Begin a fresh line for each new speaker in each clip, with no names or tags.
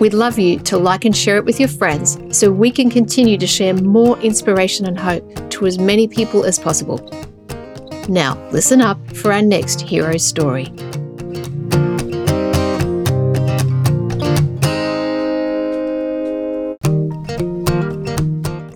we'd love you to like and share it with your friends so we can continue to share more inspiration and hope to as many people as possible. Now, listen up for our next hero story.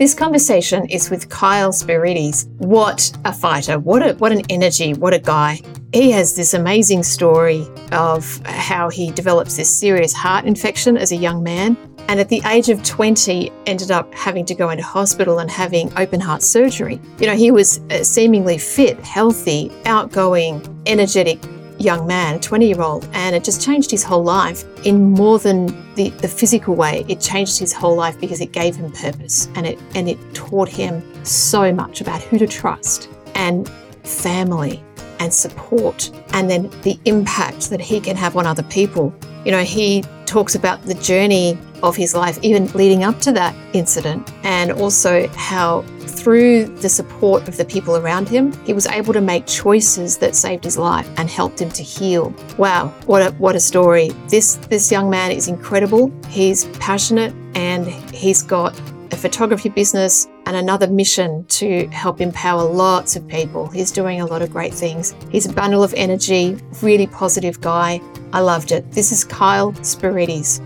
This conversation is with Kyle Spyrides. What a fighter. What a what an energy. What a guy. He has this amazing story of how he develops this serious heart infection as a young man and at the age of 20 ended up having to go into hospital and having open heart surgery. You know, he was a seemingly fit, healthy, outgoing, energetic, young man, a 20 year old, and it just changed his whole life in more than the, the physical way. It changed his whole life because it gave him purpose and it and it taught him so much about who to trust and family and support and then the impact that he can have on other people. You know, he talks about the journey of his life, even leading up to that incident, and also how through the support of the people around him, he was able to make choices that saved his life and helped him to heal. Wow, what a what a story. This this young man is incredible. He's passionate and he's got a photography business and another mission to help empower lots of people. He's doing a lot of great things. He's a bundle of energy, really positive guy. I loved it. This is Kyle Spyrides.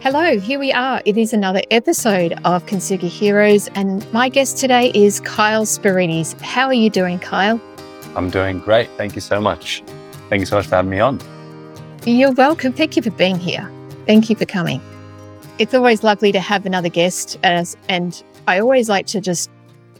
Hello, here we are. It is another episode of Kintsugi Heroes, and my guest today is Kyle Spyrides. How are you doing, Kyle?
I'm doing great. Thank you so much. Thank you so much for having me on.
You're welcome. Thank you for being here. Thank you for coming. It's always lovely to have another guest, as, and I always like to just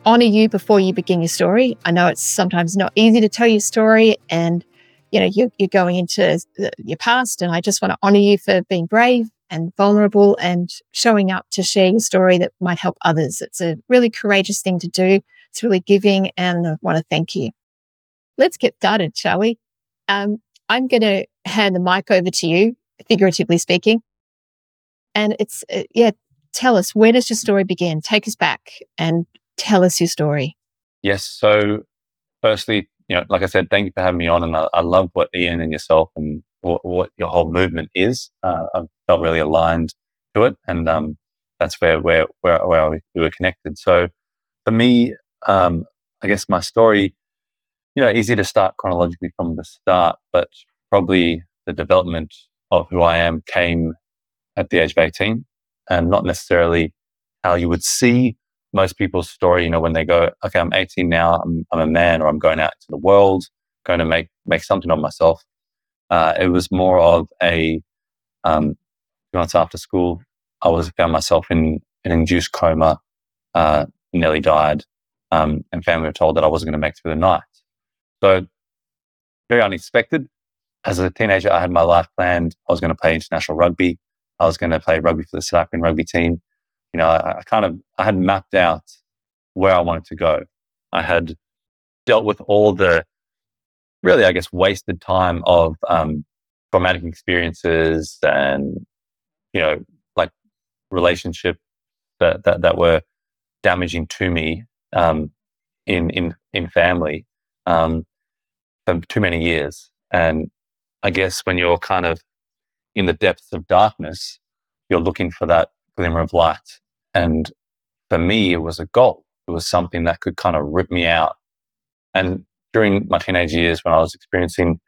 honor you before you begin your story. I know it's sometimes not easy to tell your story, and you know you're, you're going into your past, and I just want to honor you for being brave and vulnerable and showing up to share your story that might help others. It's a really courageous thing to do. It's really giving, and I want to thank you. Let's get started, shall we? Um, I'm going to hand the mic over to you, figuratively speaking. And it's, uh, yeah, tell us, where does your story begin? Take us back and tell us your story.
Yes. So, firstly, you know, like I said, thank you for having me on. And I, I love what Ian and yourself and what, what your whole movement is. Uh, I felt really aligned to it, and um, that's where where where, where we were connected. So for me, um, I guess my story, you know, easy to start chronologically from the start, but probably the development of who I am came at the age of 18 and not necessarily how you would see most people's story, you know, when they go, okay, I'm 18 now, I'm, I'm a man or I'm going out into the world, going to make, make something of myself. Uh, it was more of a um, two months after school, I was found myself in an induced coma, uh, nearly died, um, and family were told that I wasn't going to make it through the night. So very unexpected. As a teenager, I had my life planned. I was going to play international rugby. I was going to play rugby for the South African rugby team. You know, I, I kind of I had mapped out where I wanted to go. I had dealt with all the really, I guess, wasted time of um, traumatic experiences and, you know, like relationships that, that, that were damaging to me um, in, in, in family um, for too many years. And I guess when you're kind of in the depths of darkness, you're looking for that glimmer of light. And for me, it was a goal. It was something that could kind of rip me out. And during my teenage years when I was experiencing,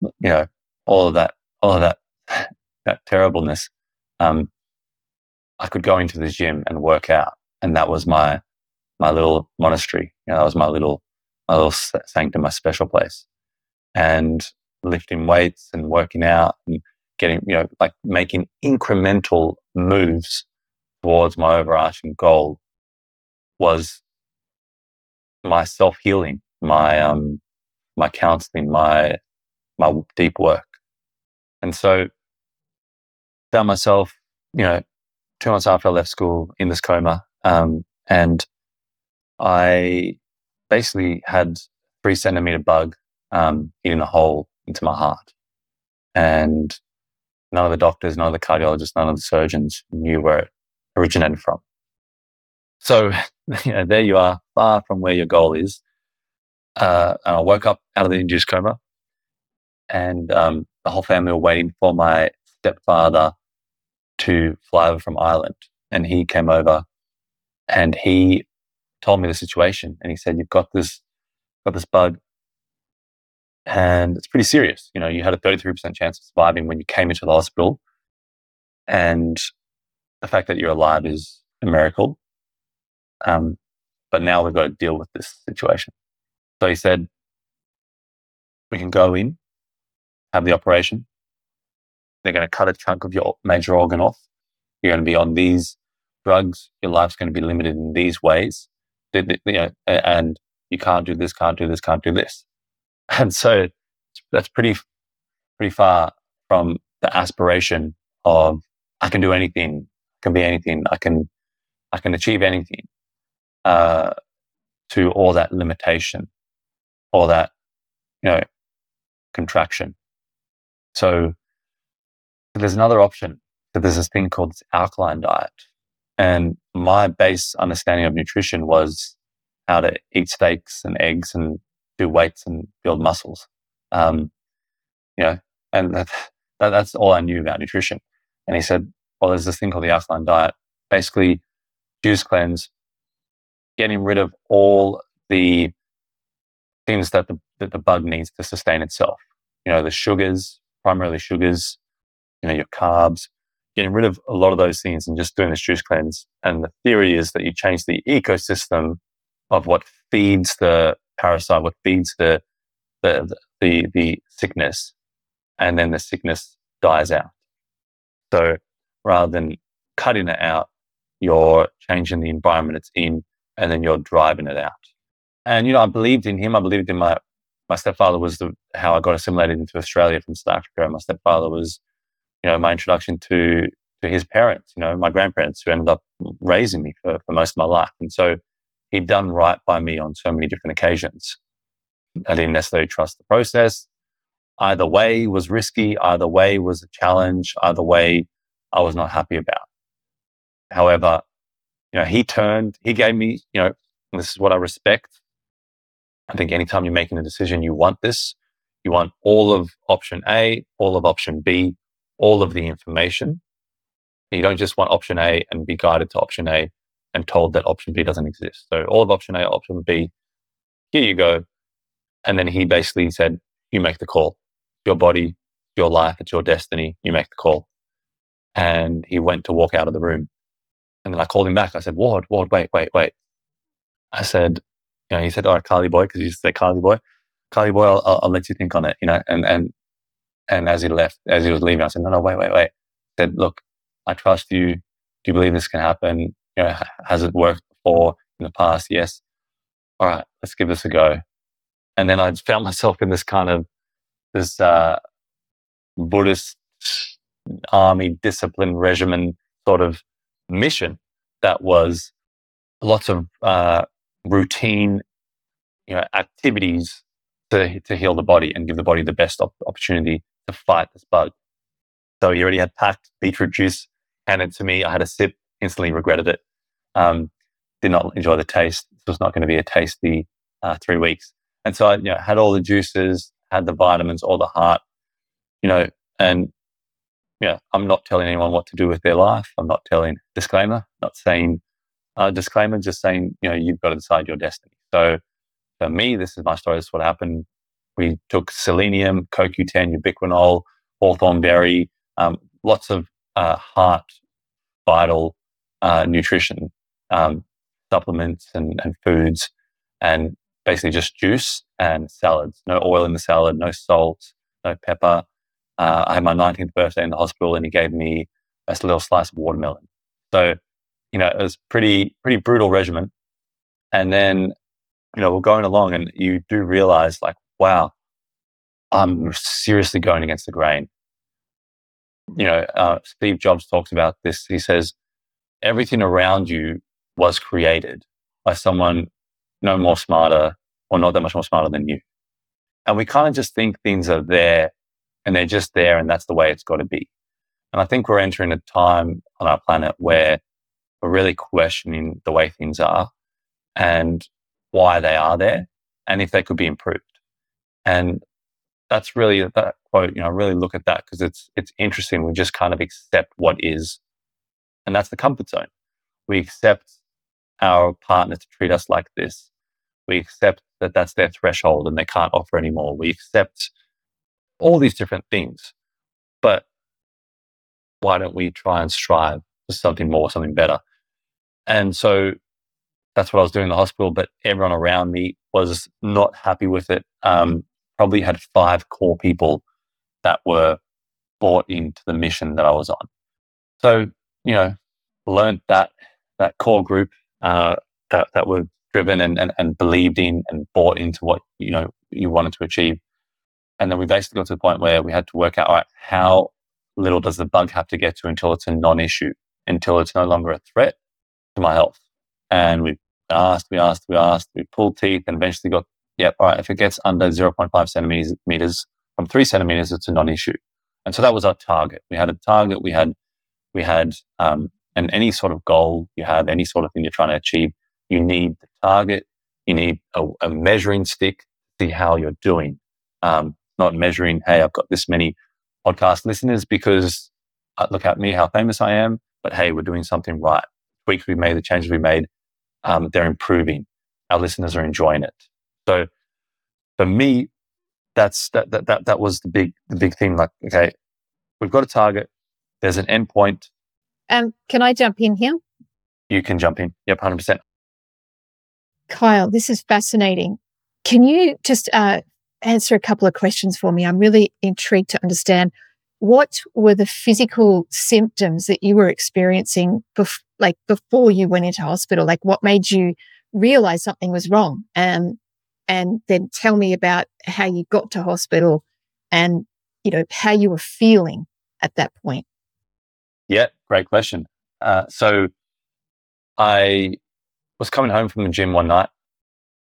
you know, all of that, all of that, that terribleness, um, I could go into the gym and work out. And that was my, my little monastery. You know, that was my little, my little sanctum, my special place. And lifting weights and working out and getting, you know, like making incremental moves towards my overarching goal was my self healing my um, my counseling, my my deep work. And so found myself, you know, two months after I left school in this coma. Um, and I basically had three centimeter bug um, eating a hole into my heart. And none of the doctors, none of the cardiologists, none of the surgeons knew where it originated from. So you know, there you are, far from where your goal is. Uh, and I woke up out of the induced coma, and um, the whole family were waiting for my stepfather to fly over from Ireland. And he came over, and he told me the situation, and he said, "You've got this, got this bug, and it's pretty serious. You know, you had a 33% chance of surviving when you came into the hospital, and the fact that you're alive is a miracle. Um, but now we've got to deal with this situation. So he said, we can go in, have the operation. They're going to cut a chunk of your major organ off. You're going to be on these drugs. Your life's going to be limited in these ways. And you can't do this, can't do this, can't do this. And so that's pretty, pretty far from the aspiration of I can do anything, I can be anything, I can, I can achieve anything uh, to all that limitation, all that, you know, contraction. So there's another option. There's this thing called this alkaline diet. And my base understanding of nutrition was how to eat steaks and eggs and do weights and build muscles. Um, you know, and that, that, that's all I knew about nutrition. And he said, well, there's this thing called the alkaline diet. Basically, juice cleanse, getting rid of all the things that the, that the bug needs to sustain itself. You know, the sugars, primarily sugars, you know, your carbs, getting rid of a lot of those things and just doing this juice cleanse. And the theory is that you change the ecosystem of what feeds the parasite, what feeds the, the, the, the sickness, and then the sickness dies out. So rather than cutting it out, you're changing the environment it's in and then you're driving it out. And, you know, I believed in him. I believed in my, my stepfather was the, how I got assimilated into Australia from South Africa. My stepfather was, you know, my introduction to, to his parents, you know, my grandparents who ended up raising me for, for most of my life. And so he'd done right by me on so many different occasions. I didn't necessarily trust the process. Either way was risky. Either way was a challenge. Either way I was not happy about. However, you know, he turned, he gave me, you know, this is what I respect. I think anytime you're making a decision, you want this. You want all of option A, all of option B, all of the information. You don't just want option A and be guided to option A and told that option B doesn't exist. So all of option A, option B, here you go. And then he basically said, you make the call. Your body, your life, it's your destiny. You make the call. And he went to walk out of the room. And then I called him back. I said, Ward, Ward, wait, wait, wait. I said, you know, he said, all right, Carly boy, because he say Carly boy. Carly boy, I'll, I'll, I'll, let you think on it, you know. And, and, and as he left, as he was leaving, I said, no, no, wait, wait, wait. I said, look, I trust you. Do you believe this can happen? You know, has it worked before in the past? Yes. All right, let's give this a go. And then I found myself in this kind of, this, uh, Buddhist army discipline regimen sort of mission that was lots of uh, routine you know, activities to, to heal the body and give the body the best op- opportunity to fight this bug. So he already had packed beetroot juice handed to me. I had a sip, instantly regretted it. Um, did not enjoy the taste. This was not going to be a tasty uh, three weeks. And so I you know, had all the juices, had the vitamins, all the heart, you know, and yeah, I'm not telling anyone what to do with their life. I'm not telling disclaimer, not saying uh, disclaimer, just saying, you know, you've got to decide your destiny. So for me, this is my story. This is what happened. We took selenium, CoQ10, ubiquinol, hawthorn berry, um, lots of uh, heart vital uh, nutrition um, supplements and, and foods, and basically just juice and salads. No oil in the salad, no salt, no pepper, uh, I had my 19th birthday in the hospital and he gave me a little slice of watermelon. So, you know, it was pretty, pretty brutal regimen. And then, you know, we're going along and you do realize like, wow, I'm seriously going against the grain. you know, uh, Steve Jobs talks about this. He says, everything around you was created by someone no more smarter or not that much more smarter than you. And we kind of just think things are there and they're just there and that's the way it's got to be. And I think we're entering a time on our planet where we're really questioning the way things are and why they are there and if they could be improved. And that's really that quote, you know, really look at that because it's it's interesting. We just kind of accept what is. And that's the comfort zone. We accept our partner to treat us like this. We accept that that's their threshold and they can't offer anymore. We accept all these different things. But why don't we try and strive for something more, something better? And so that's what I was doing in the hospital, but everyone around me was not happy with it. Um, probably had five core people that were bought into the mission that I was on. So, you know, learned that that core group uh, that that were driven and, and, and believed in and bought into what you know you wanted to achieve. And then we basically got to the point where we had to work out all right, how little does the bug have to get to until it's a non-issue, until it's no longer a threat to my health. And we asked, we asked, we asked, we pulled teeth and eventually got, yep, all right, if it gets under 0.5 centimeters from three centimeters, it's a non-issue. And so that was our target. We had a target. We had, we had, um, and any sort of goal you have, any sort of thing you're trying to achieve, you need the target. You need a, a measuring stick to see how you're doing. Um, not measuring, hey, I've got this many podcast listeners because uh, look at me, how famous I am. But hey, we're doing something right. Tweaks we made, the changes we made, um, they're improving. Our listeners are enjoying it. So for me, that's that, that that that was the big the big thing. Like, okay, we've got a target. There's an endpoint.
Um, can I jump in here?
You can jump in. Yep, hundred percent.
Kyle, this is fascinating. Can you just uh, answer a couple of questions for me? I'm really intrigued to understand what were the physical symptoms that you were experiencing bef- like before you went into hospital like what made you realize something was wrong um, and then tell me about how you got to hospital and you know how you were feeling at that point
yeah great question uh, so i was coming home from the gym one night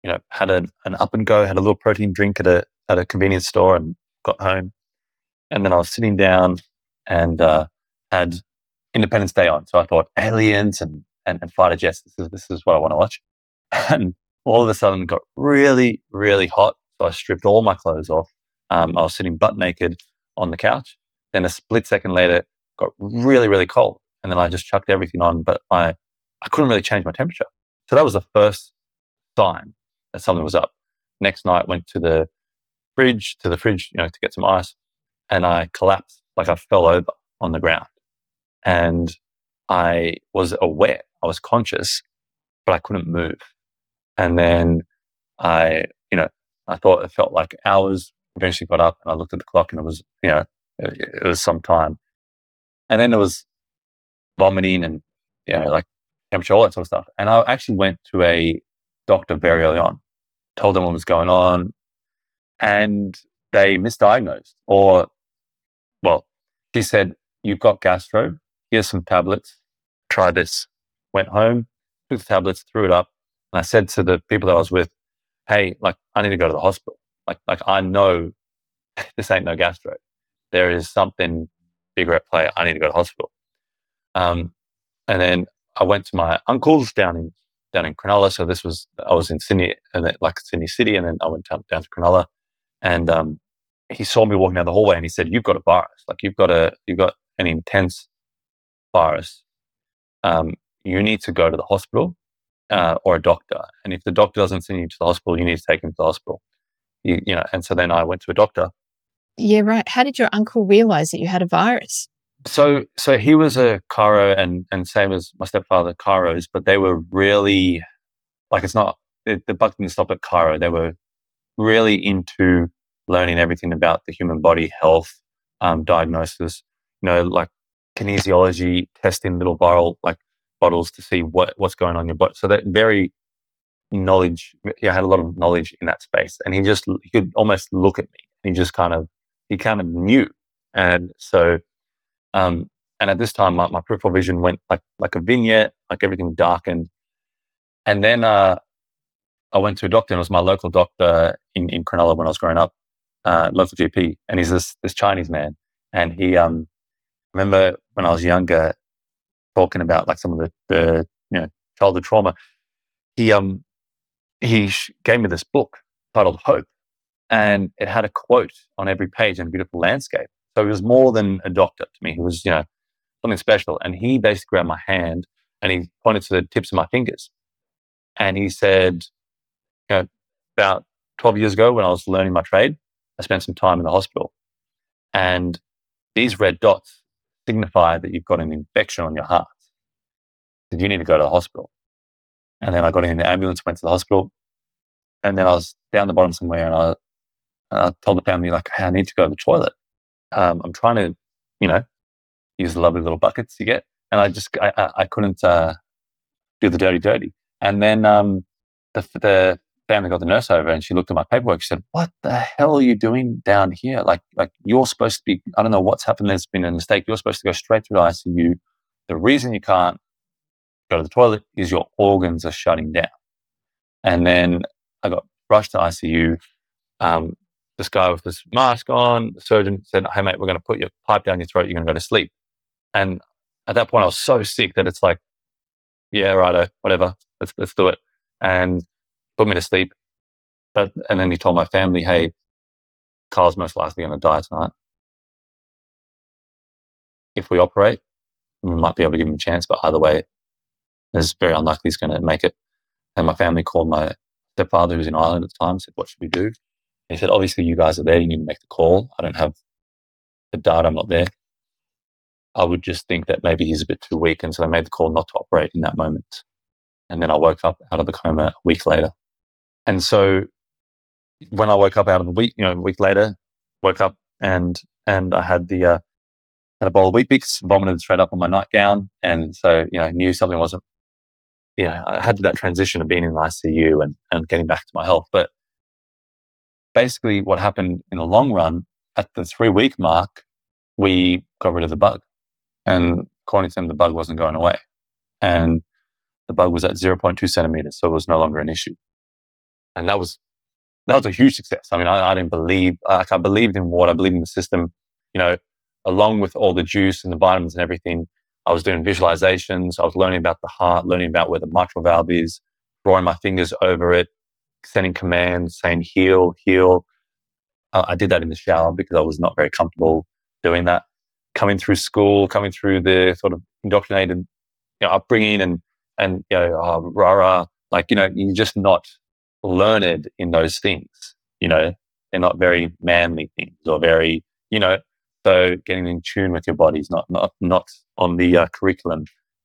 you know had a, an up and go had a little protein drink at a at a convenience store and got home and then I was sitting down and uh, had Independence Day on. So I thought aliens and, and, and fighter jets. This is, this is what I want to watch. And all of a sudden got really, really hot. So I stripped all my clothes off. Um, I was sitting butt naked on the couch. Then a split second later, got really, really cold. And then I just chucked everything on, but I, I couldn't really change my temperature. So that was the first sign that something was up. Next night, went to the fridge, to the fridge, you know, to get some ice and I collapsed, like I fell over on the ground. And I was aware, I was conscious, but I couldn't move. And then I, you know, I thought it felt like hours. Eventually got up and I looked at the clock and it was, you know, it, it was some time. And then there was vomiting and, you know, like temperature, all that sort of stuff. And I actually went to a doctor very early on, told them what was going on. And they misdiagnosed or well, she said, You've got gastro. Here's some tablets. Try this. Went home, took the tablets, threw it up. And I said to the people that I was with, Hey, like, I need to go to the hospital. Like, like I know this ain't no gastro. There is something bigger at play. I need to go to hospital. Um, and then I went to my uncle's down in down in Cronulla. So this was I was in Sydney and then, like Sydney City, and then I went down, down to Cronulla, and um, he saw me walking down the hallway and he said, "You've got a virus. Like you've got a you've got an intense virus. Um, you need to go to the hospital uh, or a doctor. And if the doctor doesn't send you to the hospital, you need to take him to the hospital. You, you know. And so then I went to a doctor.
Yeah, right. How did your uncle realize that you had a virus?
So, so he was a chiro, and and same as my stepfather, chiros, but they were really like it's not the, the buck didn't stop at chiro. They were really into learning everything about the human body, health, um, diagnosis, you know, like kinesiology, testing little viral like bottles to see what, what's going on in your body. So that very knowledge, he had a lot of knowledge in that space. And he just, he could almost look at me. He just kind of, he kind of knew. And so Um, and at this time, my, my, peripheral vision went like like a vignette, like everything darkened. And then uh, I went to a doctor, and it was my local doctor in, in Cronulla when I was growing up, uh, local GP, and he's this this Chinese man, and he um, remember when I was younger, talking about like some of the, the you know childhood trauma. He um he gave me this book titled Hope, and it had a quote on every page and a beautiful landscape. So he was more than a doctor to me. He was, you know, something special. And he basically grabbed my hand and he pointed to the tips of my fingers. And he said, you know, about 12 years ago when I was learning my trade, I spent some time in the hospital. And these red dots signify that you've got an infection on your heart. That you need to go to the hospital. And then I got in the ambulance, went to the hospital. And then I was down the bottom somewhere and I, I told the family, like, hey, I need to go to the toilet. Um, I'm trying to, you know, use the lovely little buckets you get. And I just, I, I, I couldn't uh, do the dirty, dirty. And then um, the, the family got the nurse over and she looked at my paperwork. She said, what the hell are you doing down here? Like, like you're supposed to be, I don't know what's happened. There's been a mistake. You're supposed to go straight to the ICU. The reason you can't go to the toilet is your organs are shutting down. And then I got rushed to ICU. Um, this guy with this mask on, the surgeon said, Hey, mate, we're going to put your pipe down your throat. You're going to go to sleep. And at that point, I was so sick that it's like, yeah, righto, whatever, let's, let's do it. And put me to sleep. But, and then he told my family, Hey, Carl's most likely going to die tonight. If we operate, we might be able to give him a chance, but either way, it's very unlikely he's going to make it. And my family called my stepfather, who was in Ireland at the time, said, What should we do? He said, Obviously, you guys are there. You need to make the call. I don't have the data. I'm not there. I would just think that maybe he's a bit too weak. And so I made the call not to operate in that moment. And then I woke up out of the coma a week later. And so when I woke up out of the week, you know, a week later, woke up and, and I had the, uh, had a bowl of Weet-Bix, vomited straight up on my nightgown. And so, you know, knew something wasn't you know, I had that transition of being in the ICU and, and getting back to my health. But basically, what happened in the long run, at the three week mark, we got rid of the bug. And according to them, the bug wasn't going away. And the bug was at 0.2 centimeters, so it was no longer an issue. And that was that was a huge success. I mean, I, I didn't believe, like, I believed in what I believed in the system, you know, along with all the juice and the vitamins and everything. I was doing visualizations. I was learning about the heart, learning about where the mitral valve is, drawing my fingers over it, sending commands, saying heal, heal. Uh, I did that in the shower because I was not very comfortable doing that. Coming through school, coming through the sort of indoctrinated you know, upbringing and, and, you know, uh, rah, like, you know, you're just not learned in those things. You know, they're not very manly things or very, you know, so getting in tune with your body is not, not, not on the uh, curriculum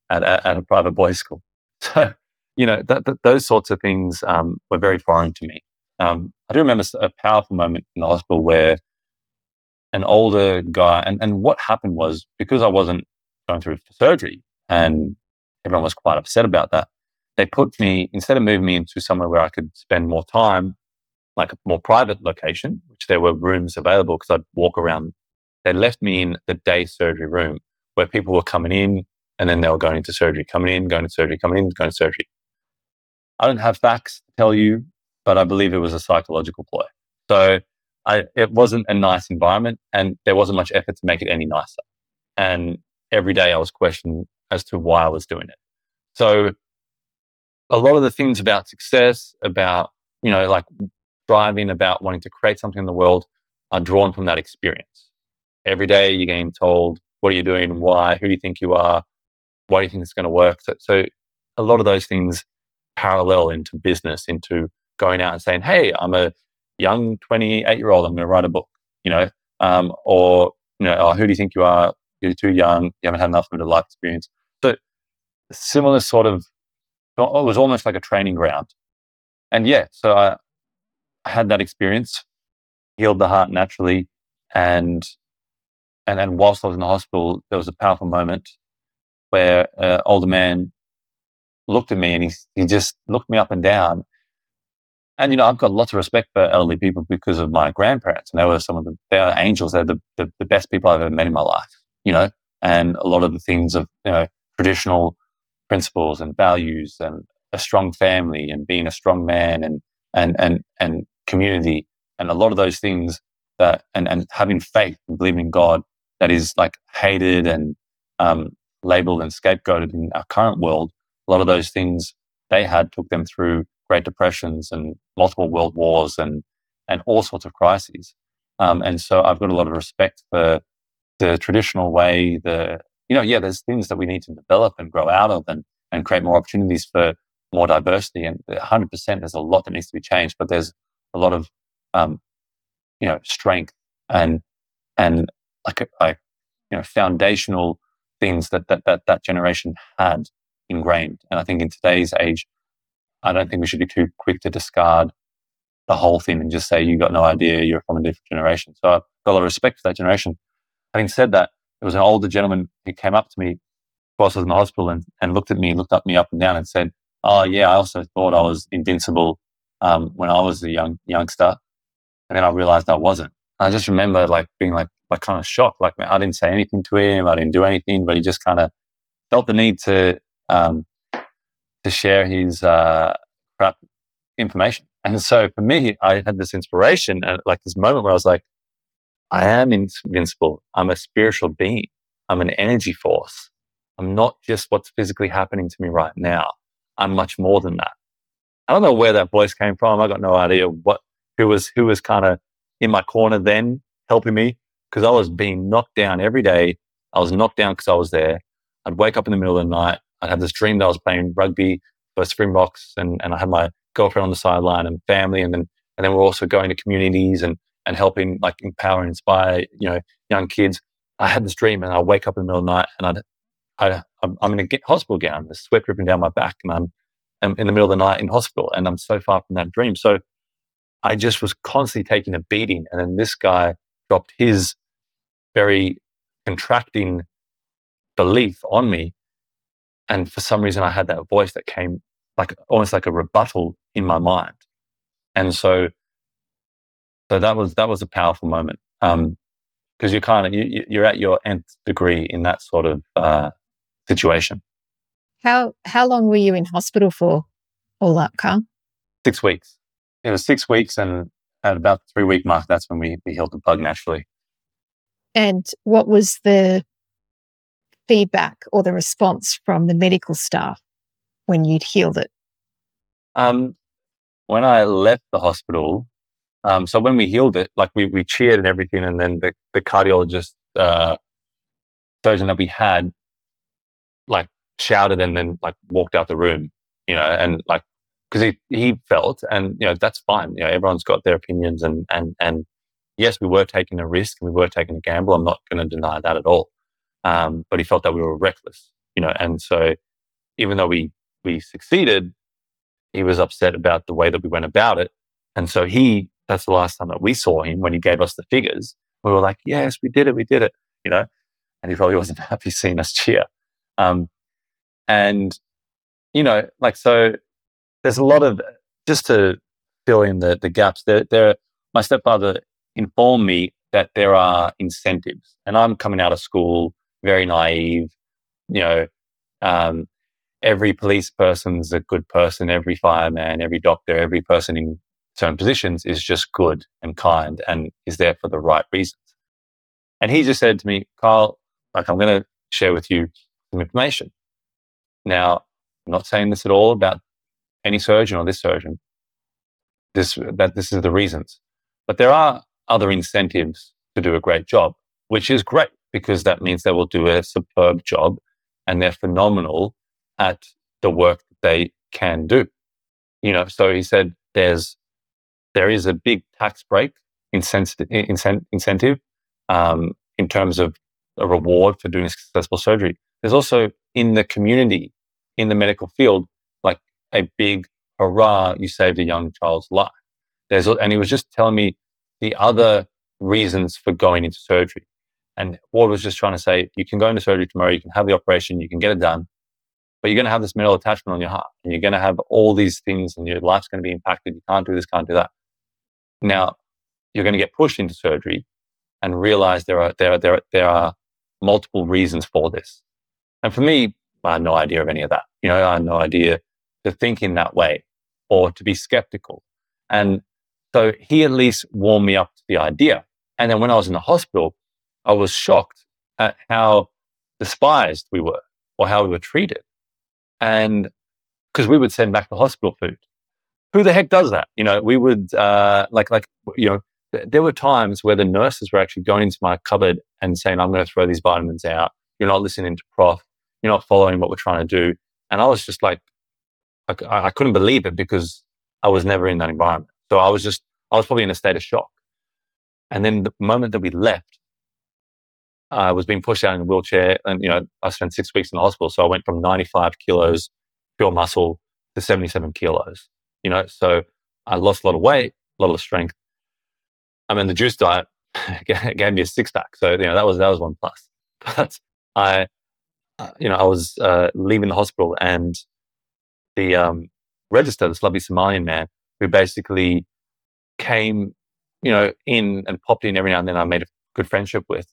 at, at, at, a private boys' school. So, you know, that, that, those sorts of things um, were very foreign to me. Um, I do remember a powerful moment in the hospital where an older guy, and, and what happened was because I wasn't going through surgery and everyone was quite upset about that, they put me, instead of moving me into somewhere where I could spend more time, like a more private location, which there were rooms available because I'd walk around, they left me in the day surgery room where people were coming in and then they were going into surgery, coming in, going to surgery, coming in, going to surgery. I don't have facts to tell you, but I believe it was a psychological ploy. So I, it wasn't a nice environment and there wasn't much effort to make it any nicer. And every day I was questioned as to why I was doing it. So a lot of the things about success, about, you know, like driving, about wanting to create something in the world are drawn from that experience. Every day you're getting told, what are you doing? Why? Who do you think you are? Why do you think it's going to work? So, so a lot of those things parallel into business, into going out and saying, Hey, I'm a young 28 year old. I'm going to write a book, you know, um, or, you know, oh, who do you think you are? You're too young. You haven't had enough of a life experience. So similar sort of, it was almost like a training ground. And yeah, so I, I had that experience, healed the heart naturally and and then whilst I was in the hospital, there was a powerful moment where an older man looked at me and he, he just looked me up and down. And, you know, I've got lots of respect for elderly people because of my grandparents. And they were some of the, they are angels. They're the, the, the best people I've ever met in my life, you know? and a lot of the things of you know traditional principles and values and a strong family and being a strong man and and and and community and a lot of those things that and and having faith and believing in God that is like hated and um, labeled and scapegoated in our current world. A lot of those things they had took them through Great Depressions and multiple world wars and and all sorts of crises. Um, and so I've got a lot of respect for the traditional way. The you know yeah, there's things that we need to develop and grow out of and and create more opportunities for more diversity. And 100% there's a lot that needs to be changed, but there's a lot of um, you know strength and and like a you know foundational things that that that that generation had ingrained. And I think in today's age, I don't think we should be too quick to discard the whole thing and just say you got no idea, you're from a different generation. So I've got a lot of respect for that generation. Having said that, there was an older gentleman who came up to me whilst I was in the hospital and, and looked at me, looked up me up and down and said, Oh yeah, I also thought I was invincible um, when I was a young youngster. And then I realized I wasn't. I just remember like being like like kind of shocked. Like I didn't say anything to him, I didn't do anything, but he just kind of felt the need to um, to share his uh, crap information. And so for me, I had this inspiration and like this moment where I was like, I am invincible. I'm a spiritual being. I'm an energy force. I'm not just what's physically happening to me right now. I'm much more than that. I don't know where that voice came from. I got no idea what who was who was kind of in my corner then helping me because I was being knocked down every day. I was knocked down because I was there. I'd wake up in the middle of the night. I'd have this dream that I was playing rugby for Springboks and, and I had my girlfriend on the sideline and family. And then, and then we're also going to communities and, and helping like empower and inspire, you know, young kids. I had this dream and I wake up in the middle of the night and I'd, I, I'm, I'm in a hospital gown, the sweat dripping down my back and I'm, I'm in the middle of the night in hospital and I'm so far from that dream. So I just was constantly taking a beating. And then this guy dropped his very contracting belief on me. And for some reason, I had that voice that came like almost like a rebuttal in my mind. And so, so that was, that was a powerful moment. Um, cause you're kind of, you, you're at your nth degree in that sort of, uh, situation.
How, how long were you in hospital for all up, Carl?
Six weeks. It was six weeks and at about the three week mark, that's when we, we healed the bug naturally.
And what was the feedback or the response from the medical staff when you'd healed it?
Um, when I left the hospital, um, so when we healed it, like we, we cheered and everything, and then the, the cardiologist, uh, surgeon that we had, like shouted and then like walked out the room, you know, and like because he, he felt, and you know, that's fine. You know, everyone's got their opinions, and and and yes, we were taking a risk and we were taking a gamble. I'm not going to deny that at all. Um, but he felt that we were reckless, you know, and so even though we we succeeded, he was upset about the way that we went about it, and so he. That's the last time that we saw him when he gave us the figures. We were like, "Yes, we did it, we did it," you know, and he probably wasn't happy seeing us cheer. Um, and you know, like so, there's a lot of just to fill in the the gaps. There, there. My stepfather informed me that there are incentives, and I'm coming out of school very naive. You know, um, every police person's a good person. Every fireman, every doctor, every person in certain positions is just good and kind and is there for the right reasons. And he just said to me, Carl, like I'm going to share with you some information. Now, I'm not saying this at all about any surgeon or this surgeon. This, that this is the reasons. But there are other incentives to do a great job, which is great because that means they will do a superb job and they're phenomenal at the work that they can do. You know, so he said there's, there is a big tax break incentive, incentive um, in terms of a reward for doing successful surgery. There's also in the community, in the medical field, like a big hurrah, you saved a young child's life. There's, and he was just telling me the other reasons for going into surgery. And Ward was just trying to say, you can go into surgery tomorrow, you can have the operation, you can get it done, but you're going to have this metal attachment on your heart and you're going to have all these things and your life's going to be impacted. You can't do this, can't do that. Now, you're going to get pushed into surgery and realize there are, there are, there are, there are multiple reasons for this. And for me, I had no idea of any of that. You know, I had no idea to think in that way or to be skeptical. And so he at least warmed me up to the idea. And then when I was in the hospital, I was shocked at how despised we were or how we were treated. And because we would send back the hospital food. Who the heck does that? You know, we would, uh, like, like, you know, there were times where the nurses were actually going into my cupboard and saying, I'm going to throw these vitamins out. You're not listening to prof. You're not following what we're trying to do. And I was just like, I, I couldn't believe it because I was never in that environment. So I was just, I was probably in a state of shock. And then the moment that we left, I was being pushed out in a wheelchair and, you know, I spent six weeks in the hospital. So I went from 95 kilos pure muscle to 77 kilos, you know, so I lost a lot of weight, a lot of strength. I mean, the juice diet gave me a six pack. So, you know, that was, that was one plus. But I, uh, you know, I was uh, leaving the hospital and the um, register, this lovely Somalian man who basically came, you know, in and popped in every now and then I made a good friendship with.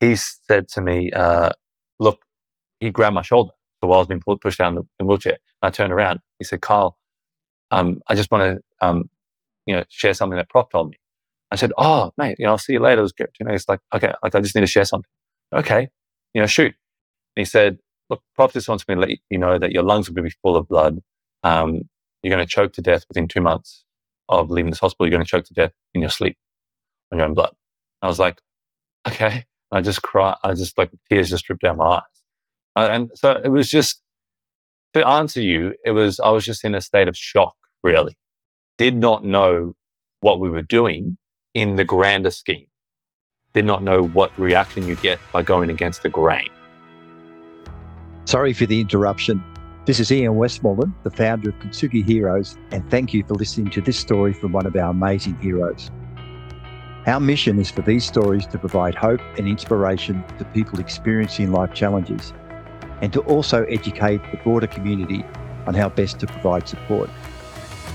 He said to me, uh, look, he grabbed my shoulder. So while I was being pushed down the, wheelchair, I turned around. He said, Kyle, um, I just want to, um, you know, share something that Prof told me. I said, oh, mate, you know, I'll see you later. It was good. You know, it's like, okay, like I just need to share something. Okay, you know, shoot. And he said, look, Prof just wants me to let you know that your lungs will be full of blood. Um, you're going to choke to death within two months of leaving this hospital. You're going to choke to death in your sleep on your own blood. I was like, okay. I just cried. I just like tears just dripped down my eyes. Uh, and so it was just to answer you, it was, I was just in a state of shock, really. Did not know what we were doing in the grander scheme. Did not know what reaction you get by going against the grain.
Sorry for the interruption. This is Ian Westmoreland, the founder of Kintsugi Heroes, and thank you for listening to this story from one of our amazing heroes. Our mission is for these stories to provide hope and inspiration to people experiencing life challenges and to also educate the broader community on how best to provide support.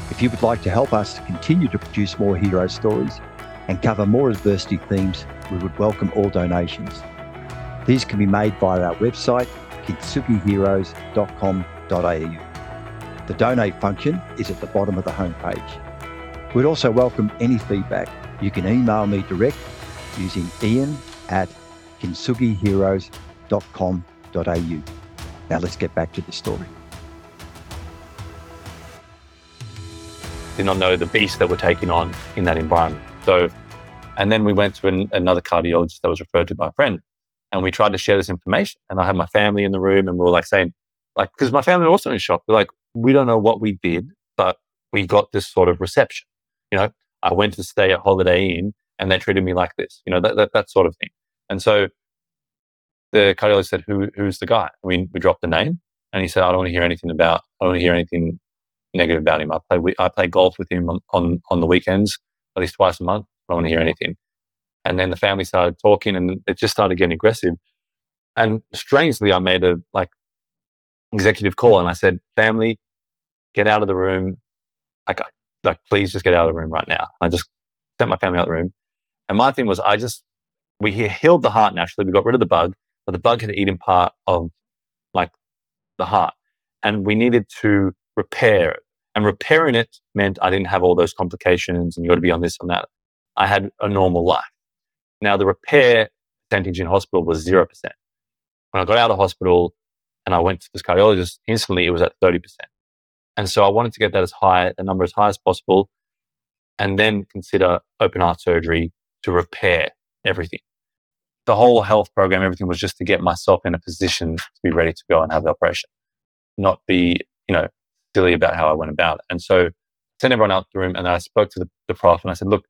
If you would like to help us to continue to produce more hero stories and cover more adversity themes, we would welcome all donations. These can be made via our website, kintsugiheroes.com.au. The donate function is at the bottom of the homepage. We'd also welcome any feedback. You can email me direct using ian at kintsugiheroes.com.au. Now let's get back to the story.
Did not know the beast that we're taking on in that environment. So, and then we went to an, another cardiologist that was referred to by a friend and we tried to share this information. And I had my family in the room and we were like saying, like, because my family were also in shock. We're like, we don't know what we did, but we got this sort of reception. You know, I went to stay at Holiday Inn and they treated me like this, you know, that, that, that sort of thing. And so the cardiologist said, Who, who's the guy? We, we dropped the name and he said, I don't want to hear anything about, I don't want to hear anything negative about him. I play, I play golf with him on, on, on the weekends, at least twice a month. I don't want to hear anything. And then the family started talking and it just started getting aggressive. And strangely, I made a like executive call and I said, family, get out of the room. Like, like, please just get out of the room right now. I just sent my family out of the room. And my thing was, I just, we healed the heart naturally. We got rid of the bug, but the bug had eaten part of like the heart and we needed to repair it. And repairing it meant I didn't have all those complications and you got to be on this and that. I had a normal life. Now, the repair percentage in hospital was 0%. When I got out of hospital and I went to this cardiologist, instantly it was at 30%. And so I wanted to get that as high, the number as high as possible, and then consider open heart surgery to repair everything. The whole health program, everything was just to get myself in a position to be ready to go and have the operation, not be, you know, silly about how I went about it. And so I sent everyone out the room and I spoke to the, the prof and I said, look,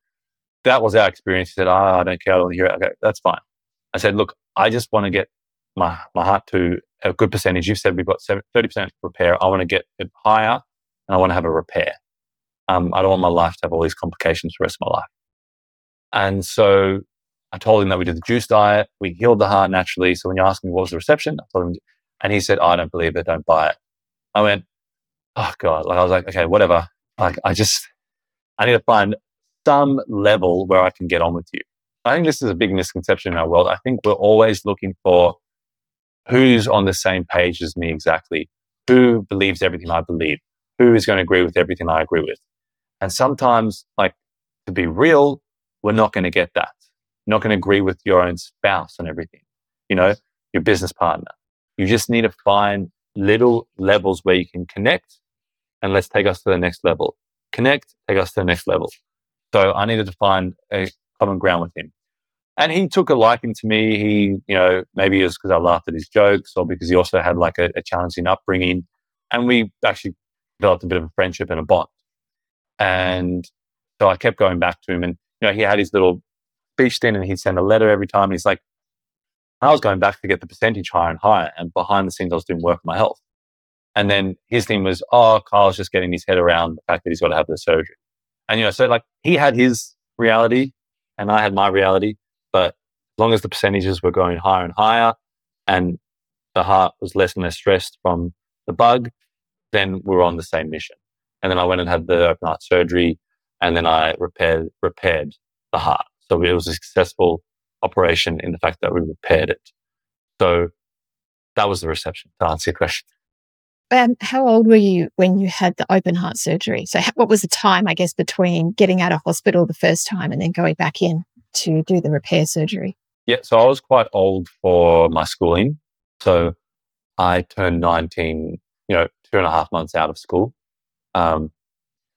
that was our experience. He said, oh, I don't care. I don't hear it. Okay, that's fine. I said, look, I just want to get my, my heart to a good percentage. You've said we've got 30% repair. I want to get it higher and I want to have a repair. Um, I don't want my life to have all these complications for the rest of my life. And so I told him that we did the juice diet. We healed the heart naturally. So when you ask me what was the reception, I told him, and he said, oh, I don't believe it. Don't buy it. I went, oh God. Like I was like, okay, whatever. Like I just, I need to find some level where I can get on with you. I think this is a big misconception in our world. I think we're always looking for who's on the same page as me exactly, who believes everything I believe, who is going to agree with everything I agree with. And sometimes, like, to be real, we're not going to get that. You're not going to agree with your own spouse on everything, you know, your business partner. You just need to find little levels where you can connect and let's take us to the next level. Connect, take us to the next level. So I needed to find a common ground with him. And he took a liking to me. He, you know, maybe it was because I laughed at his jokes or because he also had like a, a challenging upbringing. And we actually developed a bit of a friendship and a bond. And so I kept going back to him and, you know, he had his little speech thing and he'd send a letter every time. And he's like, I was going back to get the percentage higher and higher. And behind the scenes, I was doing work on my health. And then his thing was, oh, Kyle's just getting his head around the fact that he's got to have the surgery. And, you know, so like he had his reality and I had my reality. Long as the percentages were going higher and higher and the heart was less and less stressed from the bug, then we were on the same mission. And then I went and had the open heart surgery and then I repaired, repaired the heart. So it was a successful operation in the fact that we repaired it. So that was the reception to answer your question.
Um, how old were you when you had the open heart surgery? So, what was the time, I guess, between getting out of hospital the first time and then going back in to do the repair surgery?
Yeah, so I was quite old for my schooling. So, I turned 19, you know, two and a half months out of school. Um,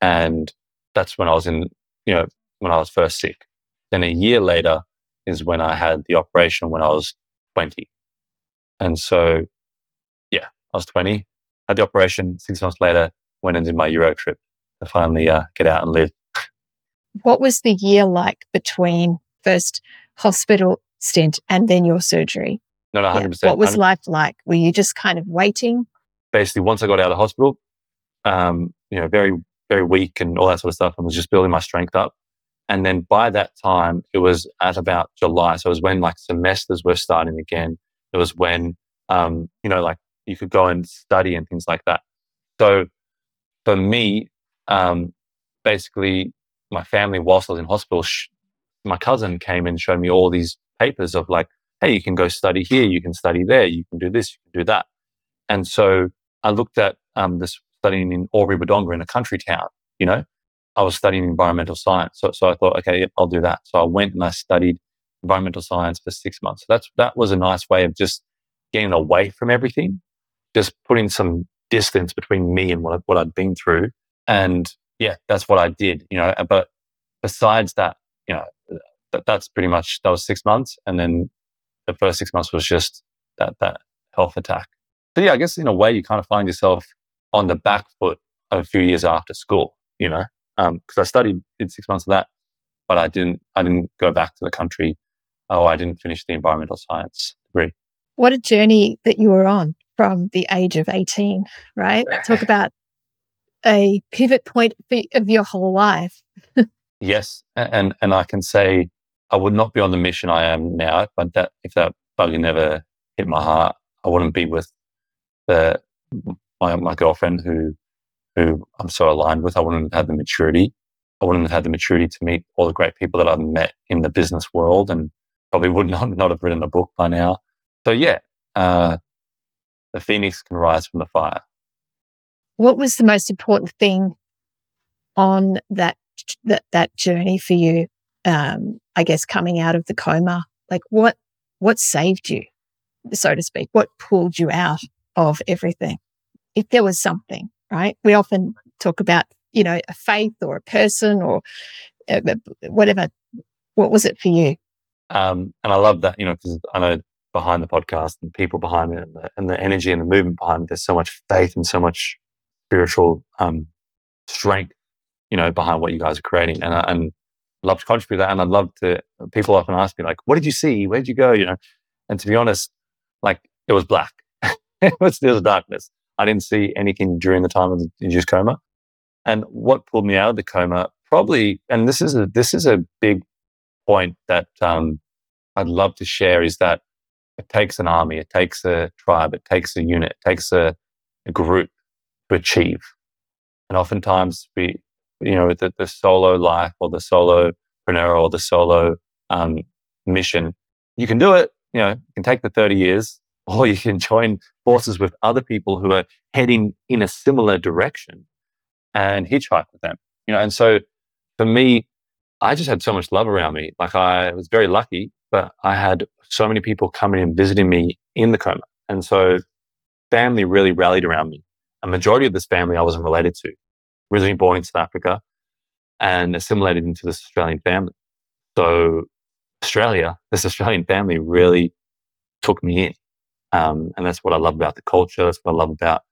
and that's when I was in, you know, when I was first sick. Then a year later is when I had the operation when I was 20. And so, yeah, I was 20 had the operation. Six months later, went and did my Euro trip to finally uh, get out and live.
What was the year like between first hospital stint and then your surgery?
No, no, 100%.
Yeah. What was life like? Were you just kind of waiting?
Basically, once I got out of hospital, um, you know, very, very weak and all that sort of stuff, and was just building my strength up. And then by that time, it was at about July. So it was when like semesters were starting again. It was when, um, you know, like you could go and study and things like that. So for me, um, basically, my family, whilst I was in hospital, sh- my cousin came and showed me all these papers of like, hey, you can go study here, you can study there, you can do this, you can do that. And so I looked at um, this studying in Albury Wodonga in a country town, you know, I was studying environmental science. So, so I thought, okay, I'll do that. So I went and I studied environmental science for six months. So that's, that was a nice way of just getting away from everything just putting some distance between me and what, what I'd been through. And yeah, that's what I did, you know, but besides that, you know, that, that's pretty much, that was six months. And then the first six months was just that, that health attack. So yeah, I guess in a way you kind of find yourself on the back foot a few years after school, you know, um, cause I studied, did six months of that, but I didn't, I didn't go back to the country. Oh, I didn't finish the environmental science degree.
What a journey that you were on from the age of 18, right? Talk about a pivot point of your whole life.
yes. And, and I can say I would not be on the mission I am now, but that if that buggy never hit my heart, I wouldn't be with the, my, my girlfriend who, who I'm so aligned with. I wouldn't have had the maturity. I wouldn't have had the maturity to meet all the great people that I've met in the business world and probably would not, not have written a book by now. So yeah, uh, the phoenix can rise from the fire.
What was the most important thing on that that that journey for you? Um, I guess coming out of the coma, like what what saved you, so to speak? What pulled you out of everything? If there was something, right? We often talk about you know a faith or a person or uh, whatever. What was it for you?
Um, and I love that, you know, because I know behind the podcast and people behind it and the, and the energy and the movement behind it. There's so much faith and so much spiritual um, strength, you know, behind what you guys are creating. And and love to contribute that. And I'd love to, people often ask me like, what did you see? Where did you go? You know, and to be honest, like it was black. it was still darkness. I didn't see anything during the time of the induced coma. And what pulled me out of the coma probably, and this is a, this is a big point that, um, I'd love to share is that it takes an army, it takes a tribe, it takes a unit, it takes a, a group to achieve. And oftentimes we, you know, the, the solo life or the solo solopreneur or the solo um, mission, you can do it. You know, you can take the 30 years or you can join forces with other people who are heading in a similar direction and hitchhike with them. You know, and so for me, I just had so much love around me. Like I was very lucky, but I had so many people coming and visiting me in the coma. And so family really rallied around me. A majority of this family I wasn't related to, originally born in South Africa and assimilated into this Australian family. So Australia, this Australian family really took me in. Um, and that's what I love about the culture. That's what I love about,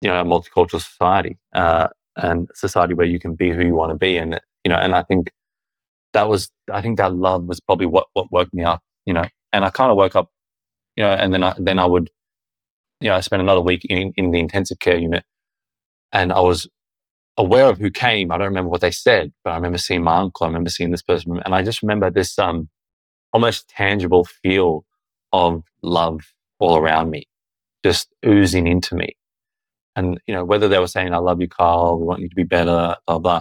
you know, a multicultural society, uh, and society where you can be who you want to be. And, you know, and I think that was, I think that love was probably what, what woke me up, you know, and I kind of woke up, you know, and then I, then I would, you know, I spent another week in, in the intensive care unit and I was aware of who came. I don't remember what they said, but I remember seeing my uncle. I remember seeing this person. And I just remember this, um, almost tangible feel of love all around me, just oozing into me. And, you know, whether they were saying, I love you, Kyle, we want you to be better, blah, blah.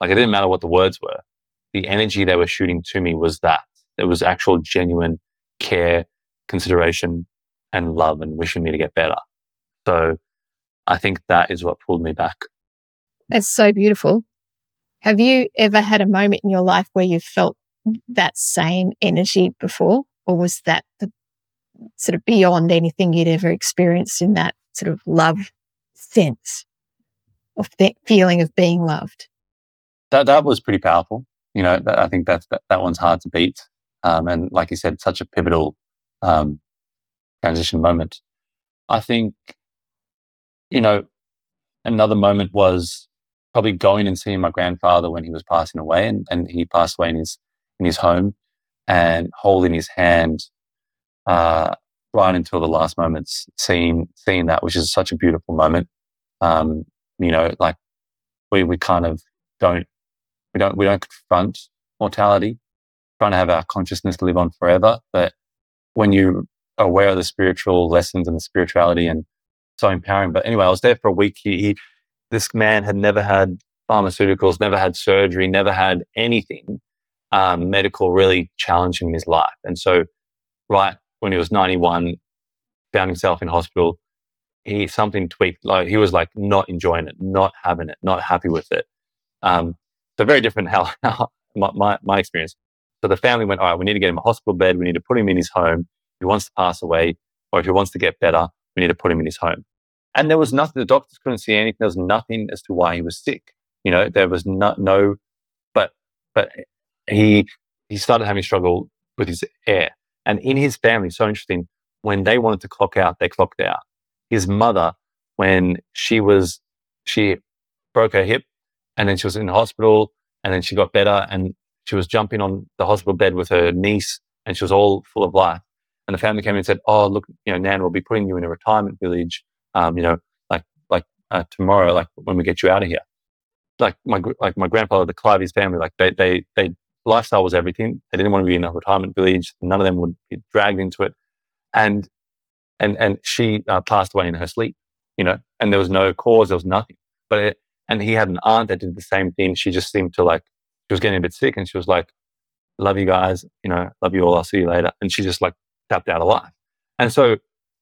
Like it didn't matter what the words were. The energy they were shooting to me was that. It was actual genuine care, consideration, and love and wishing me to get better. So I think that is what pulled me back.
That's so beautiful. Have you ever had a moment in your life where you felt that same energy before? Or was that the sort of beyond anything you'd ever experienced in that sort of love sense of that feeling of being loved?
That, that was pretty powerful. You know, I think that's, that, that one's hard to beat. Um, and like you said, such a pivotal um, transition moment. I think, you know, another moment was probably going and seeing my grandfather when he was passing away, and, and he passed away in his in his home, and holding his hand uh, right until the last moments, seeing seeing that, which is such a beautiful moment. Um, you know, like we we kind of don't we don't we don't confront mortality, trying to have our consciousness live on forever. But when you are aware of the spiritual lessons and the spirituality and so empowering. But anyway, I was there for a week. He, he this man had never had pharmaceuticals, never had surgery, never had anything um, medical really challenging in his life. And so, right when he was 91, found himself in hospital. He something tweaked. Like he was like not enjoying it, not having it, not happy with it. Um, so very different how, how my, my, my experience. So the family went, all right, we need to get him a hospital bed. We need to put him in his home. If he wants to pass away or if he wants to get better, we need to put him in his home. And there was nothing, the doctors couldn't see anything. There was nothing as to why he was sick. You know, there was no, no, but, but he, he started having struggle with his air. And in his family, so interesting, when they wanted to clock out, they clocked out. His mother, when she was, she broke her hip and then she was in the hospital and then she got better and she was jumping on the hospital bed with her niece and she was all full of life. And the family came in and said, Oh, look, you know, Nan, we'll be putting you in a retirement village, um, you know, like, like, uh, tomorrow, like when we get you out of here. Like my, like my grandfather, the Clive's family, like they, they, they lifestyle was everything. They didn't want to be in a retirement village. None of them would be dragged into it. And, and, and she uh, passed away in her sleep, you know, and there was no cause. There was nothing. But, it, and he had an aunt that did the same thing. She just seemed to like, she was getting a bit sick and she was like, love you guys, you know, love you all. I'll see you later. And she just like tapped out of life. And so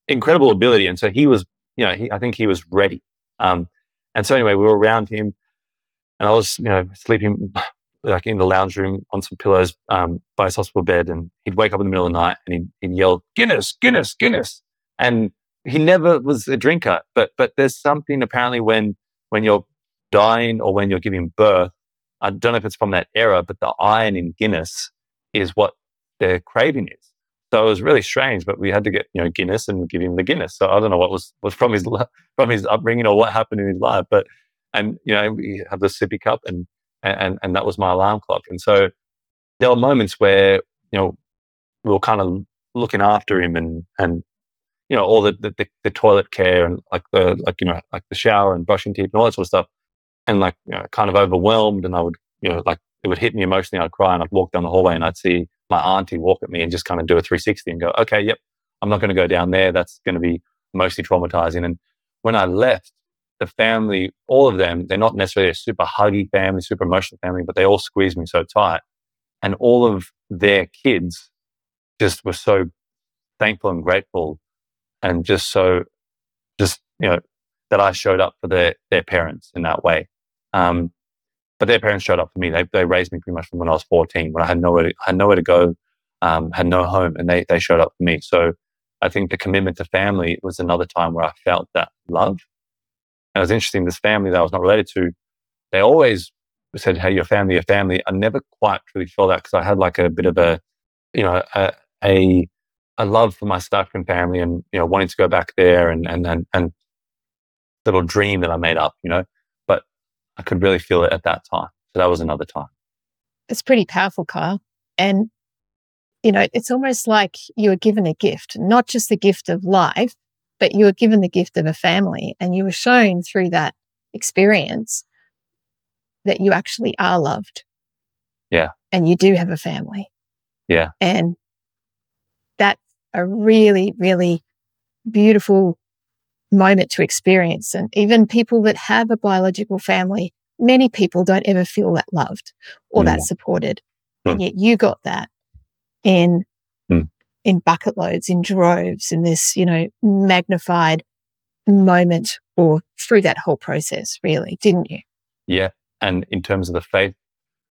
incredible ability. And so he was, you know, he, I think he was ready. Um, and so anyway, we were around him and I was, you know, sleeping like in the lounge room on some pillows um, by his hospital bed, and he'd wake up in the middle of the night and he'd, he'd yell Guinness, Guinness, Guinness, and he never was a drinker. But but there's something apparently when when you're dying or when you're giving birth, I don't know if it's from that era, but the iron in Guinness is what their craving is. So it was really strange, but we had to get you know Guinness and give him the Guinness. So I don't know what was was from his from his upbringing or what happened in his life, but and you know we have the sippy cup and and, and that was my alarm clock. And so there were moments where, you know, we were kind of looking after him and, and, you know, all the, the, the toilet care and like the, like, you know, like the shower and brushing teeth and all that sort of stuff. And like, you know, kind of overwhelmed. And I would, you know, like it would hit me emotionally. I'd cry and I'd walk down the hallway and I'd see my auntie walk at me and just kind of do a 360 and go, okay, yep, I'm not going to go down there. That's going to be mostly traumatizing. And when I left, the family, all of them, they're not necessarily a super huggy family, super emotional family, but they all squeezed me so tight. And all of their kids just were so thankful and grateful and just so, just, you know, that I showed up for their, their parents in that way. Um, but their parents showed up for me. They, they raised me pretty much from when I was 14, when I had nowhere to, had nowhere to go, um, had no home, and they, they showed up for me. So I think the commitment to family was another time where I felt that love. And it was interesting, this family that I was not related to, they always said, Hey, your family, your family. I never quite really felt that because I had like a bit of a, you know, a, a, a love for my South family and, you know, wanting to go back there and, and, and, and little dream that I made up, you know, I could really feel it at that time. So that was another time.
It's pretty powerful, Kyle. And, you know, it's almost like you were given a gift, not just the gift of life, but you were given the gift of a family and you were shown through that experience that you actually are loved.
Yeah.
And you do have a family.
Yeah.
And that's a really, really beautiful moment to experience. And even people that have a biological family, many people don't ever feel that loved or mm. that supported. Mm. And yet you got that in mm. in bucket loads, in droves, in this, you know, magnified moment or through that whole process, really, didn't you?
Yeah. And in terms of the faith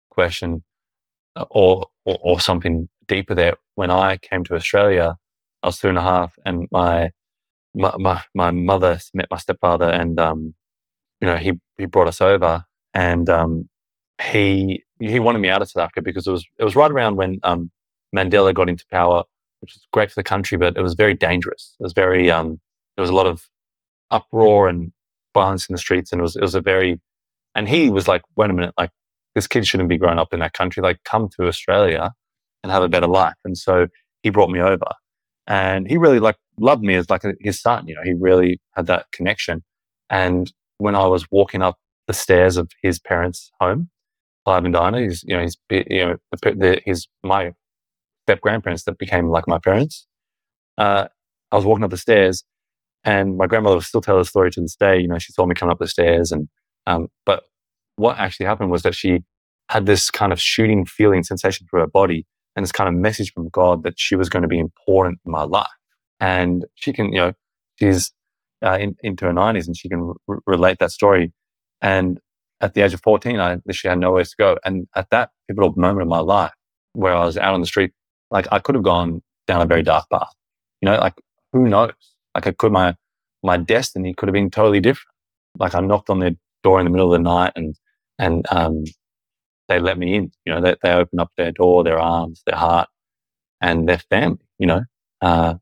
question uh, or, or, or something deeper there, when I came to Australia, I was two and a half and my my, my, my mother met my stepfather and, um, you know, he, he brought us over and, um, he, he wanted me out of South Africa because it was, it was right around when, um, Mandela got into power, which was great for the country, but it was very dangerous. It was very, um, there was a lot of uproar and violence in the streets. And it was, it was a very, and he was like, wait a minute, like this kid shouldn't be growing up in that country. Like come to Australia and have a better life. And so he brought me over and he really like loved me as like his son. You know, he really had that connection. And when I was walking up the stairs of his parents' home, Clive and Dinah, he's you know he's you know the, the, his my step grandparents that became like my parents. Uh, I was walking up the stairs, and my grandmother will still tell the story to this day. You know, she saw me coming up the stairs, and um, but what actually happened was that she had this kind of shooting feeling sensation through her body, and this kind of message from God that she was going to be important in my life and she can, you know, she's uh, in, into her 90s and she can r- relate that story. And at the age of 14, I literally had nowhere to go. And at that pivotal moment of my life where I was out on the street, like I could have gone down a very dark path. You know, like who knows? Like I could, my, my destiny could have been totally different. Like I knocked on their door in the middle of the night and, and, um, they let me in, you know, they, they opened up their door, their arms, their heart and their family, you know, uh,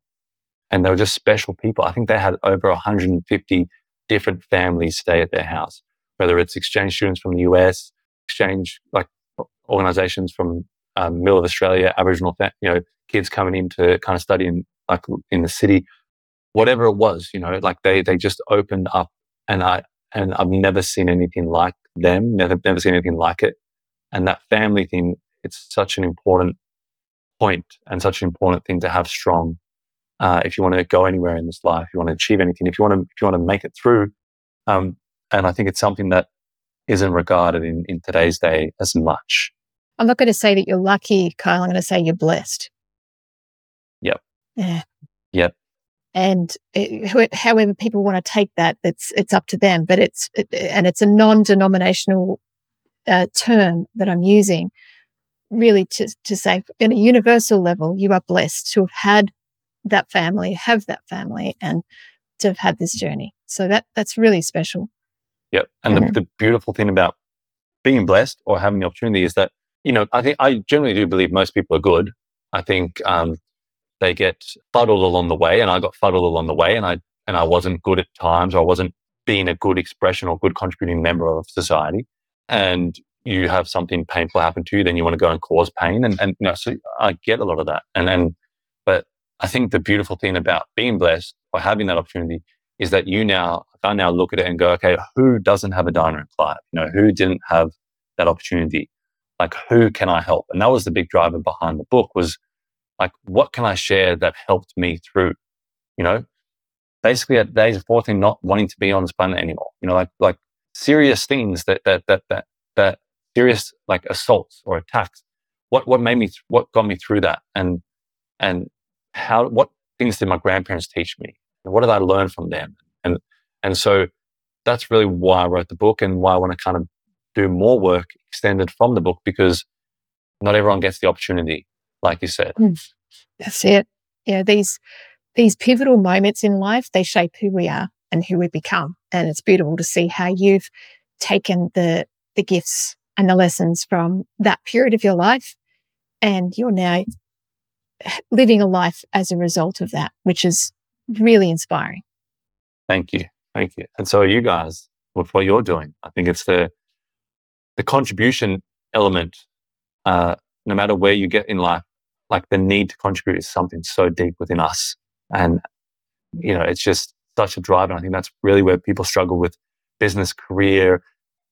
and they were just special people. I think they had over 150 different families stay at their house, whether it's exchange students from the US, exchange like organizations from um, middle of Australia, Aboriginal, you know, kids coming in to kind of study in like in the city, whatever it was, you know, like they they just opened up, and I and I've never seen anything like them, never never seen anything like it, and that family thing, it's such an important point and such an important thing to have strong uh, if you want to go anywhere in this life, if you want to achieve anything, if you want to, if you want to make it through. Um, and I think it's something that isn't regarded in, in today's day as much.
I'm not going to say that you're lucky, Kyle. I'm going to say you're blessed.
Yep.
Yeah.
Yep.
And it, however people want to take that, it's it's up to them. But it's it, and it's a non-denominational uh, term that I'm using, really to to say, in a universal level, you are blessed to have had that family, have that family, and to have had this journey. So that that's really special.
Yep. And mm-hmm. the, the beautiful thing about being blessed or having the opportunity is that, you know, I think I generally do believe most people are good. I think um, they get fuddled along the way, and I got fuddled along the way, and I and I wasn't good at times, or I wasn't being a good expression or good contributing member of society. And you have something painful happen to you, then you want to go and cause pain, and and you know, so I get a lot of that, and and I think the beautiful thing about being blessed or having that opportunity is that you now, I now look at it and go, okay, who doesn't have a and Clive? You know, who didn't have that opportunity? Like, who can I help? And that was the big driver behind the book was like, what can I share that helped me through? You know, basically at the age of 14, not wanting to be on this planet anymore. You know, like, like serious things that, that, that, that, that serious like assaults or attacks. What, what made me, what got me through that? And and how what things did my grandparents teach me? What did I learn from them? And and so that's really why I wrote the book and why I want to kind of do more work extended from the book because not everyone gets the opportunity, like you said. Mm,
that's it. Yeah, these these pivotal moments in life, they shape who we are and who we become. And it's beautiful to see how you've taken the the gifts and the lessons from that period of your life and you're now living a life as a result of that, which is really inspiring.
Thank you. Thank you. And so are you guys with what you're doing. I think it's the the contribution element, uh, no matter where you get in life, like the need to contribute is something so deep within us. And, you know, it's just such a drive. And I think that's really where people struggle with business, career,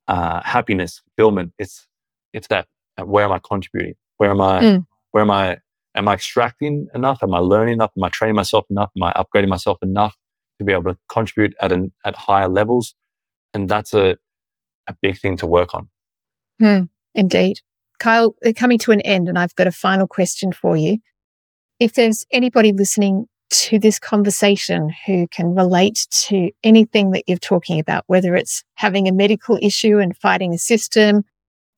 uh, happiness, fulfillment. It's, it's that uh, where am I contributing? Where am I, mm. where am I, am I extracting enough? Am I learning enough? Am I training myself enough? Am I upgrading myself enough to be able to contribute at an, at higher levels? And that's a, a big thing to work on.
Hmm, indeed. Kyle, coming to an end, and I've got a final question for you. If there's anybody listening to this conversation who can relate to anything that you're talking about, whether it's having a medical issue and fighting a system,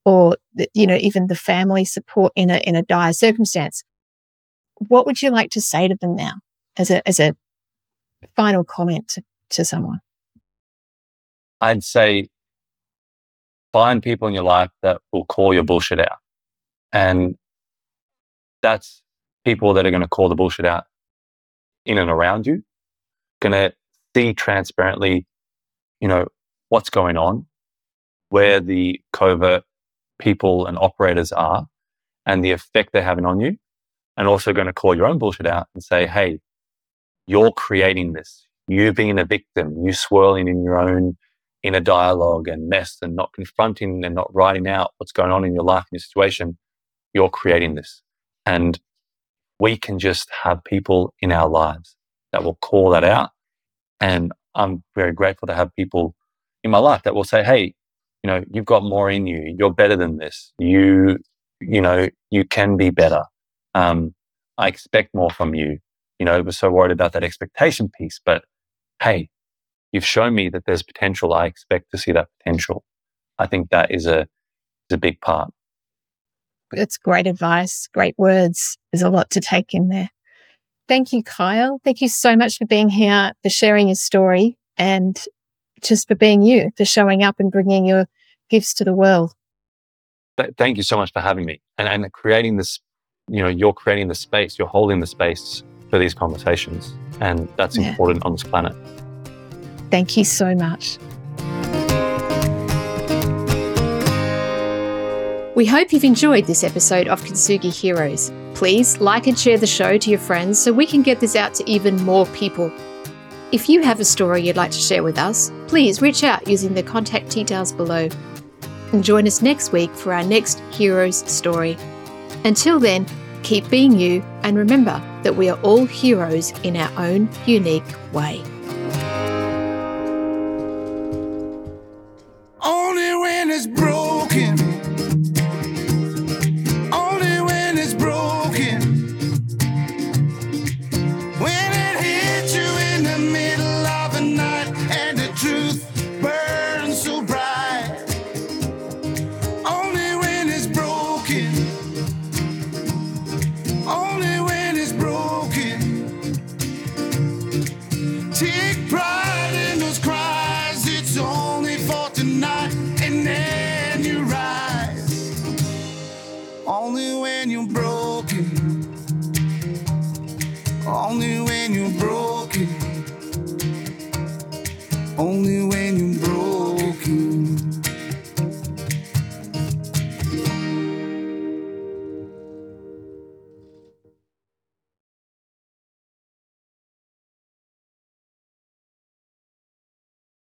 or you know even the family support in a in a dire circumstance, what would you like to say to them now as a as a final comment to, to someone?
I'd say find people in your life that will call your bullshit out. And that's people that are going to call the bullshit out in and around you, going to see transparently, you know, what's going on, where the covert people and operators are, and the effect they're having on you. And also going to call your own bullshit out and say, hey, you're creating this. You being a victim, you swirling in your own inner dialogue and mess and not confronting and not writing out what's going on in your life and your situation, you're creating this. And we can just have people in our lives that will call that out. And I'm very grateful to have people in my life that will say, Hey, you know, you've got more in you. You're better than this. You, you know, you can be better. Um, I expect more from you. You know, we're so worried about that expectation piece, but hey, you've shown me that there's potential. I expect to see that potential. I think that is a, is a big part.
It's great advice, great words. There's a lot to take in there. Thank you, Kyle. Thank you so much for being here, for sharing your story, and just for being you, for showing up and bringing your gifts to the world.
Thank you so much for having me and, and creating this. You know, you're creating the space, you're holding the space for these conversations, and that's yeah. important on this planet.
Thank you so much. We hope you've enjoyed this episode of Kintsugi Heroes. Please like and share the show to your friends so we can get this out to even more people. If you have a story you'd like to share with us, please reach out using the contact details below. And join us next week for our next Heroes story. Until then, keep being you and remember that we are all heroes in our own unique way.